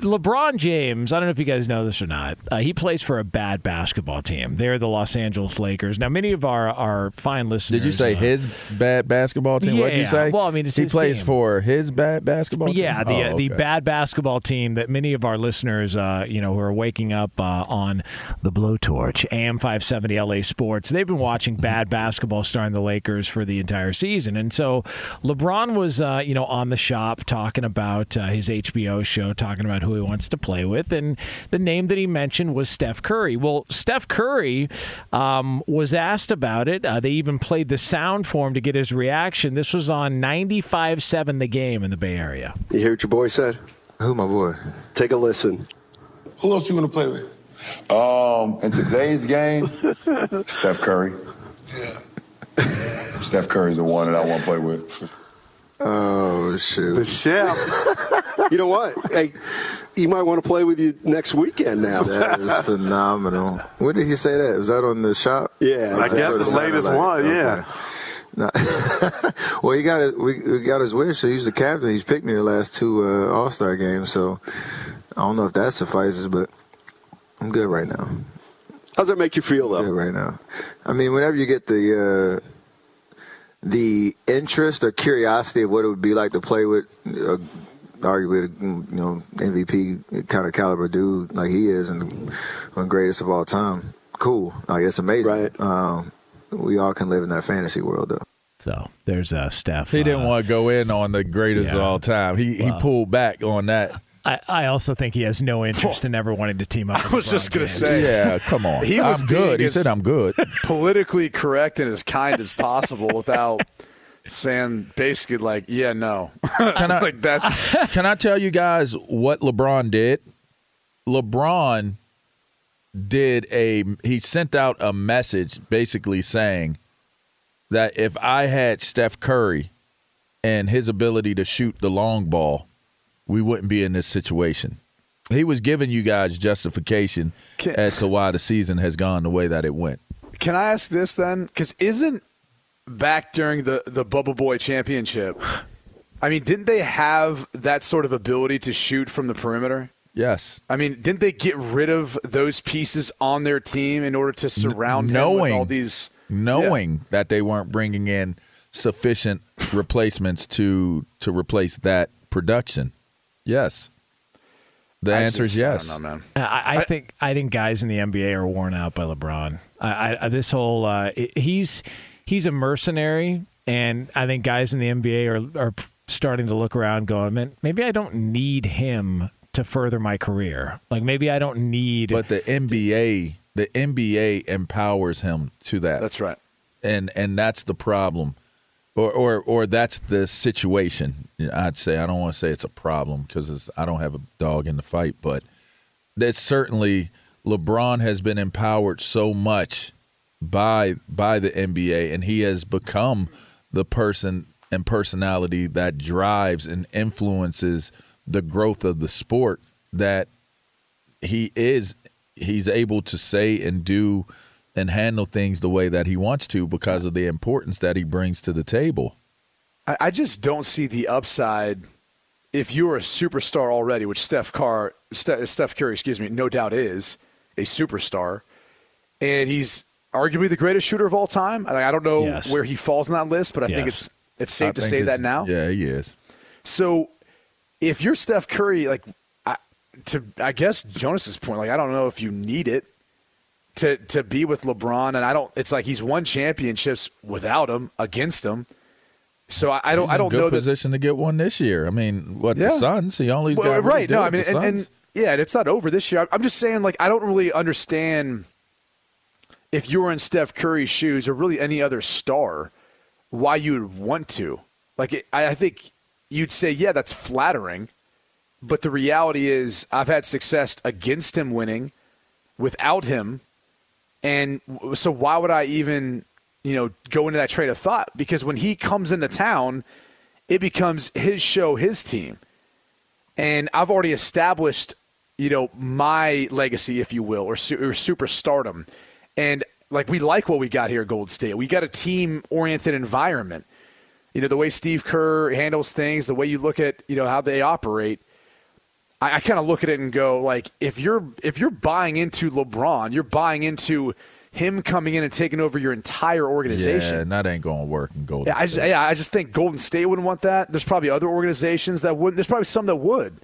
LeBron James, I don't know if you guys know this or not, uh, he plays for a bad basketball team. They're the Los Angeles Lakers. Now, many of our, our fine listeners. Did you say uh, his bad basketball team? What'd you say? well, I mean, it's he plays team. for his bad basketball team. Yeah, the Oh, the bad basketball team that many of our listeners, uh, you know, who are waking up uh, on the blowtorch, AM five seventy LA Sports, they've been watching bad basketball starring the Lakers for the entire season, and so LeBron was, uh, you know, on the shop talking about uh, his HBO show, talking about who he wants to play with, and the name that he mentioned was Steph Curry. Well, Steph Curry um, was asked about it. Uh, they even played the sound for him to get his reaction. This was on 95.7 The Game in the Bay Area. You hear what your boy said? Who, my boy? Take a listen. Who else you want to play with? Um, in today's game, Steph Curry. Yeah. Steph Curry's the one that I want to play with. Oh shoot! The chef. you know what? Hey, he might want to play with you next weekend. Now That is phenomenal. When did he say that? Was that on the shop? Yeah, I guess the latest one, yeah. No. well, he got it. We, we got his wish. So he's the captain. He's picked me the last two uh, All Star games. So I don't know if that suffices, but I'm good right now. How's that make you feel, though? Good right now. I mean, whenever you get the uh, the interest or curiosity of what it would be like to play with, uh, arguably, you know, MVP kind of caliber dude like he is, and one greatest of all time. Cool. Like it's amazing. Right. Um, we all can live in that fantasy world, though. So there's uh, Steph. He didn't uh, want to go in on the greatest of all time. He he pulled back on that. I, I also think he has no interest in ever wanting to team up. With I was just gonna say, Yeah, come on. He was I'm good. He said I'm good. politically correct and as kind as possible without saying basically like, yeah, no. Can I, like that's Can I tell you guys what LeBron did? LeBron did a he sent out a message basically saying that if I had Steph Curry and his ability to shoot the long ball, we wouldn't be in this situation. He was giving you guys justification Can- as to why the season has gone the way that it went. Can I ask this then? Because isn't back during the the Bubble Boy Championship? I mean, didn't they have that sort of ability to shoot from the perimeter? Yes. I mean, didn't they get rid of those pieces on their team in order to surround with knowing all these? knowing that they weren't bringing in sufficient replacements to to replace that production. Yes. The I answer is just- I yes. don't know, man. I, I think I think guys in the NBA are worn out by LeBron. I, I, this whole uh, he's he's a mercenary, and I think guys in the NBA are are starting to look around, going, "Man, maybe I don't need him to further my career. Like maybe I don't need." But the NBA, the NBA empowers him to that. That's right. And and that's the problem. Or or or that's the situation. I'd say I don't want to say it's a problem because I don't have a dog in the fight, but that's certainly LeBron has been empowered so much by by the NBA and he has become the person and personality that drives and influences the growth of the sport that he is he's able to say and do and handle things the way that he wants to because of the importance that he brings to the table. I, I just don't see the upside if you're a superstar already, which Steph Carr, Ste- Steph Curry, excuse me, no doubt is a superstar, and he's arguably the greatest shooter of all time. I, I don't know Yes. where he falls on that list, but I think it's it's safe I to say that now. Yeah, he is. So if you're Steph Curry, like I, to I guess Jonas's point, like I don't know if you need it to to be with LeBron, and I don't. It's like he's won championships without him, against him. So I, I don't. I don't good know that. position to get one this year. I mean, what Yeah. the Suns? He only Well, got right. No, I mean, and, and yeah, and it's not over this year. I'm just saying, like, I don't really understand if you were in Steph Curry's shoes or really any other star, why you would want to. Like, it, I I think you'd say, yeah, that's flattering, but the reality is, I've had success against him winning, without him, and so why would I even, you know, go into that train of thought? Because when he comes into town, it becomes his show, his team. And I've already established you know, my legacy, if you will, or, su- or superstardom. And like we like what we got here at Gold State. We got a team oriented environment. You know, the way Steve Kerr handles things, the way you look at, you know, how they operate. I, I kind of look at it and go, like, if you're if you're buying into LeBron, you're buying into him coming in and taking over your entire organization. Yeah, and that ain't going to work in Golden Yeah, I just, State. yeah, I just think Golden State wouldn't want that. There's probably other organizations that wouldn't. There's probably some that would.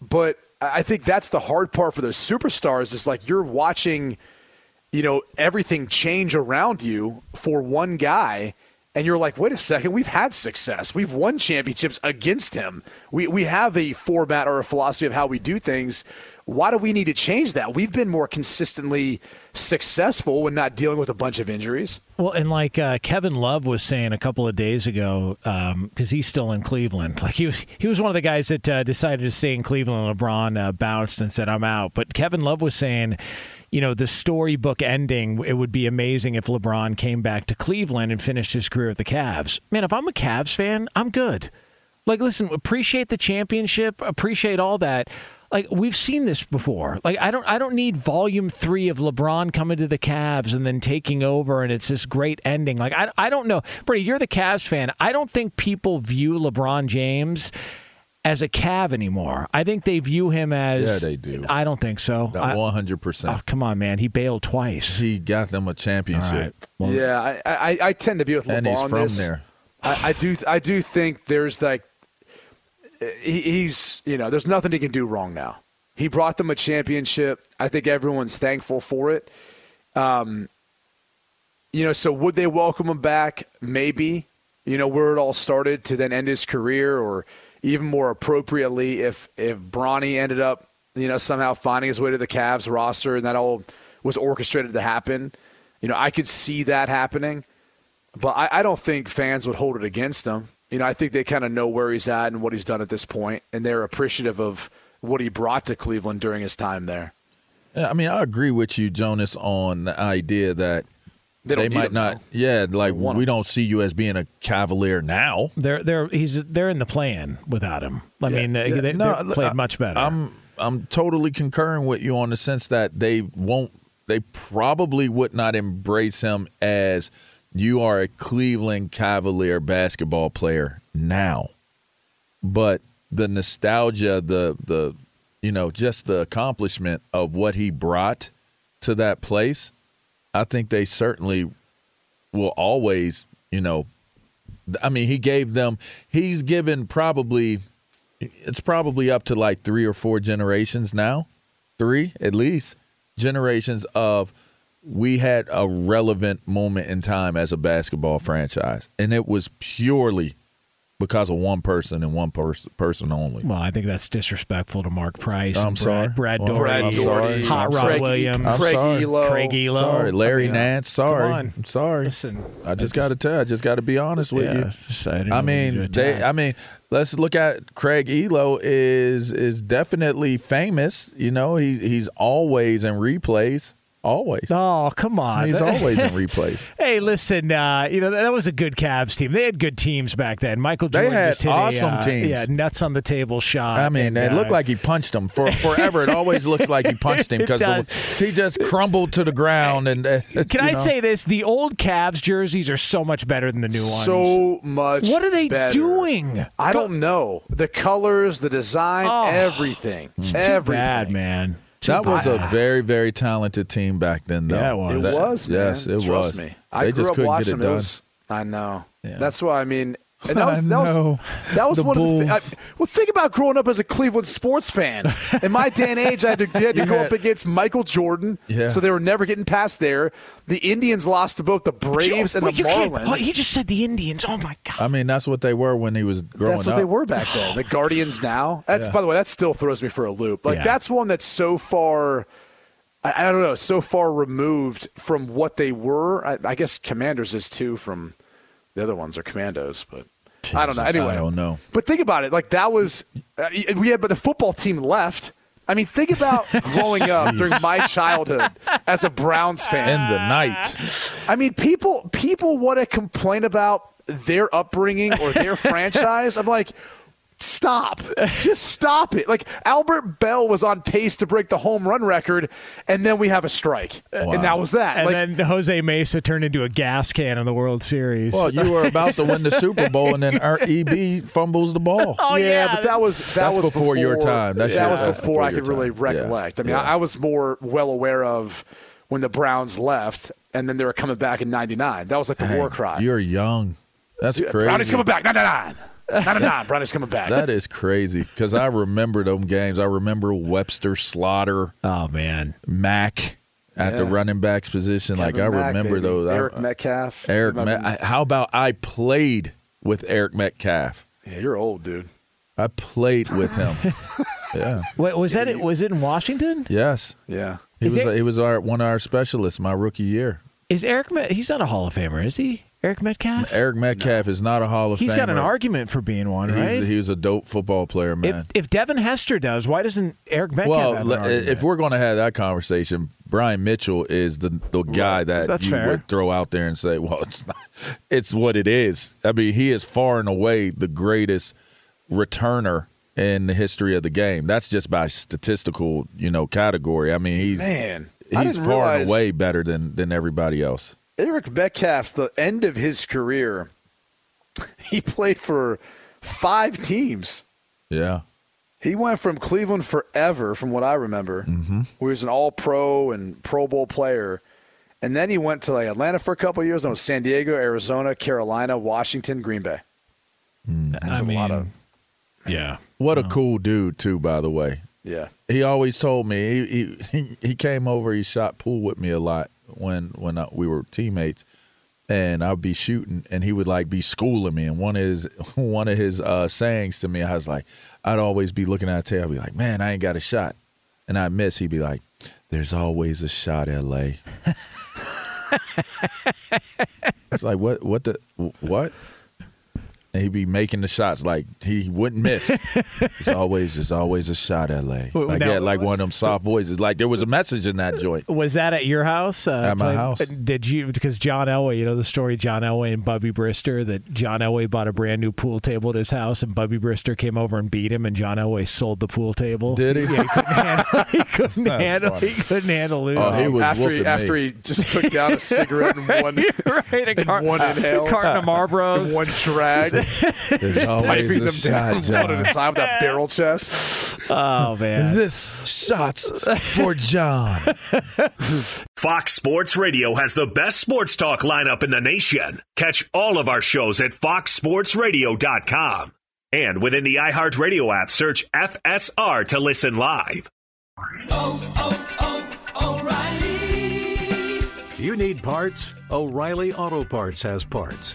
But I think that's the hard part for those superstars is like you're watching, you know, everything change around you for one guy. And you're like, wait a second, we've had success. We've won championships against him. We, we have a format or a philosophy of how we do things. Why do we need to change that? We've been more consistently successful when not dealing with a bunch of injuries. Well, and like uh, Kevin Love was saying a couple of days ago, because he's still in Cleveland. Like he was, he was one of the guys that uh, decided to stay in Cleveland. LeBron uh, bounced and said, "I'm out." But Kevin Love was saying, you know, the storybook ending. It would be amazing if LeBron came back to Cleveland and finished his career at the Cavs. Man, if I'm a Cavs fan, I'm good. Like, listen, appreciate the championship, appreciate all that. Like we've seen this before. Like I don't I don't need volume 3 of LeBron coming to the Cavs and then taking over and it's this great ending. Like I I don't know. Brady, you're the Cavs fan. I don't think people view LeBron James as a Cav anymore. I think they view him as Yeah, they do. I don't think so. I- One hundred percent. Oh, come on, man. He bailed twice. He got them a championship. yeah, I, I, I tend to be with LeBron And he's from this. there. I, I do I do think there's like he, he's you know there's nothing he can do wrong now. He brought them a championship. I think everyone's thankful for it. Um, you know, so would they welcome him back? Maybe. You know where it all started to then end his career, or even more appropriately, if if Bronny ended up you know somehow finding his way to the Cavs roster and that all was orchestrated to happen. You know, I could see that happening, but I, I don't think fans would hold it against him. You know, I think they kind of know where he's at and what he's done at this point, and they're appreciative of what he brought to Cleveland during his time there. I mean, I agree with you, Jonas, on the idea that They don't might not. now. Yeah, like we him. don't see you as being a Cavalier now. They're they're he's they're in the plan without him. I mean, Yeah, they, yeah. they, No, they played I- much better. I'm I'm totally concurring with you on the sense that they won't. They probably would not embrace him as you are a Cleveland Cavalier basketball player now, but the nostalgia, the the you know, just the accomplishment of what he brought to that place, I think they certainly will always, you know, I mean, he gave them, he's given probably, it's probably up to like three or four generations now, three at least generations of we had a relevant moment in time as a basketball franchise. And it was purely because of one person and one pers- person only. well, I think that's disrespectful to Mark Price. I'm and sorry. Brad, Brad Well, Doherty, I'm sorry. Hot Rod sorry. Williams, I'm sorry. Craig Ehlo. Sorry, Larry I mean, Nance. Sorry, I'm sorry. Listen, I just got to tell. I just got to be honest with Yeah, you. I I mean they. I mean, let's look at Craig Ehlo. is is definitely famous. You know, he's he's always in replays. Always. Oh, come on. He's always in replays. Hey, listen, uh, you know that was a good Cavs team. They had good teams back then. Michael They Jordan had just hit awesome a, uh, teams. Yeah, nuts on the table shot. I mean, and, it uh, looked like he punched him for forever. It always looks like he punched him because he just crumbled to the ground. And uh, Can I know. say this? The old Cavs jerseys are so much better than the new ones. So much. What are they better. doing? I don't know. The colors, the design, Oh. everything. Too everything. bad, man. Too That was a very, very talented team back then, though. Yeah, it was. It That- was, man. Yes, it Trust was. me. They I grew just up couldn't watching get it them. done. was- I know. Yeah. That's why I mean. And that was, that was, that was The one of the. Bulls. I, well, think about growing up as a Cleveland sports fan. In my day and age, I had to, you had to You go had- up against Michael Jordan, Yeah. so they were never getting past there. The Indians lost to both the Braves and Wait, the you can't- Marlins. oh, he just said the Indians. Oh my god. I mean, that's what they were when he was growing That's what up. they were back then. The Guardians now. That's Yeah. by the way, that still throws me for a loop. Like Yeah. that's one that's so far. I, I don't know, so far removed from what they were. I, I guess Commanders is too. From the other ones are Commandos, but I don't know. Anyway, I don't know. But think about it. Like that was uh, we had, but the football team left. I mean, think about growing up during my childhood as a Browns fan. In the night. I mean, people people want to complain about their upbringing or their franchise. I'm like, stop. Just stop it. Like Albert Belle was on pace to break the home run record, and then we have a strike, and that was that. And like, then Jose Mesa turned into a gas can in the World Series. Well, you were about to win the Super Bowl, and then our EB fumbles the ball. Oh, yeah, but that was that That's was before your time. That's that your- was that's before, before I your could really time. Yeah. recollect. I mean, Yeah. I, I was more well aware of when the Browns left, and then they were coming back in '99. That was like the war cry. You're young. That's Yeah, crazy. Brownie's coming back. '99. '99. Brownie's coming back. That is crazy because I remember them games. I remember Webster, Slaughter. Oh man, Mack at the running backs position. like I Mack, remember baby. those. I- Eric Metcalf. Eric, Remember- Met, how about I played with Eric Metcalf? Yeah, you're old, dude. I played with him. yeah. Wait, was that it? Was it in Washington? Yes. Yeah. He Is was. it- he was our one of our specialists my rookie year. Is Eric? Met, he's not a Hall of Famer, is he? Eric Metcalf. Eric Metcalf is not a Hall of Fame. He's Famer. got an argument for being one, He's- right? He was a dope football player, if, man. if Devin Hester does, why doesn't Eric Metcalf well, have an le- argument? if we're going to have that conversation, Brian Mitchell is the the guy that That's you fair. would throw out there and say, "Well, it's not. It's what it is." I mean, he is far and away the greatest returner in the history of the game. That's just by statistical, you know, category. I mean, he's Man, he's didn't far and away better than than everybody else. Eric Metcalf's the end of his career. He played for five teams. Yeah. He went from Cleveland forever, from what I remember. Mm-hmm. Where he was an All Pro and Pro Bowl player, and then he went to like Atlanta for a couple of years. Then was San Diego, Arizona, Carolina, Washington, Green Bay. That's I a lot of yeah. What a cool dude, too. By the way, yeah. he always told me he he, he came over. He shot pool with me a lot when when I, we were teammates, and I'd be shooting, and he would like be schooling me. And one of his one of his uh, sayings to me, I was like, I'd always be looking at a tail, I'd be like, man, I ain't got a shot, and I miss. He'd be like, there's always a shot, L.A. it's like what what the what? And he'd be making the shots like he wouldn't miss. it's always it's always a shot, LA. Like now- he had like one of them soft voices. Like there was a message in that joint. Was that at your house? Uh, At my house. Did you? Because John Elway, you know the story, John Elway and Bubby Brister, that John Elway bought a brand new pool table at his house, and Bubby Brister came over and beat him, and John Elway sold the pool table. Did he? Yeah, he couldn't handle. He couldn't handle. funny. He couldn't handle losing. Oh, he was after he, after me. he just took down a cigarette in one, right, a in car- one inhale, carton of Marlboros. one drag, There's always piping a them shot, down one John. at a time with that barrel chest. Oh man. This shots for John. Fox Sports Radio has the best sports talk lineup in the nation. Catch all of our shows at foxsportsradio.com. And within the iHeartRadio app, search FSR to listen live. Oh, oh, oh. O'Reilly. You need parts? O'Reilly Auto Parts has parts.